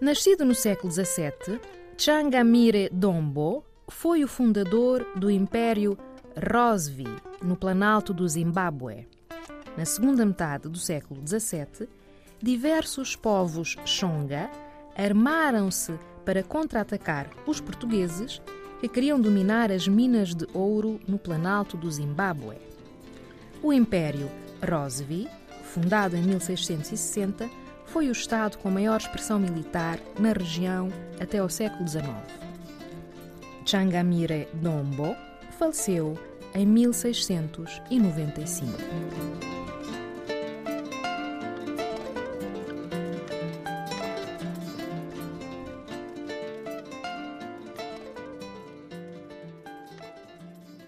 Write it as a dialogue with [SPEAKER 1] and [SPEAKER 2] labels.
[SPEAKER 1] Nascido no século XVII, Changamire Dombo foi o fundador do Império Rosvi, no Planalto do Zimbábue. Na segunda metade do século XVII, diversos povos Xonga armaram-se para contra-atacar os portugueses que queriam dominar as minas de ouro no Planalto do Zimbábue. O Império Rosvi, fundado em 1660, foi o Estado com maior expressão militar na região até o século XIX. Changamire Dombo faleceu em 1695.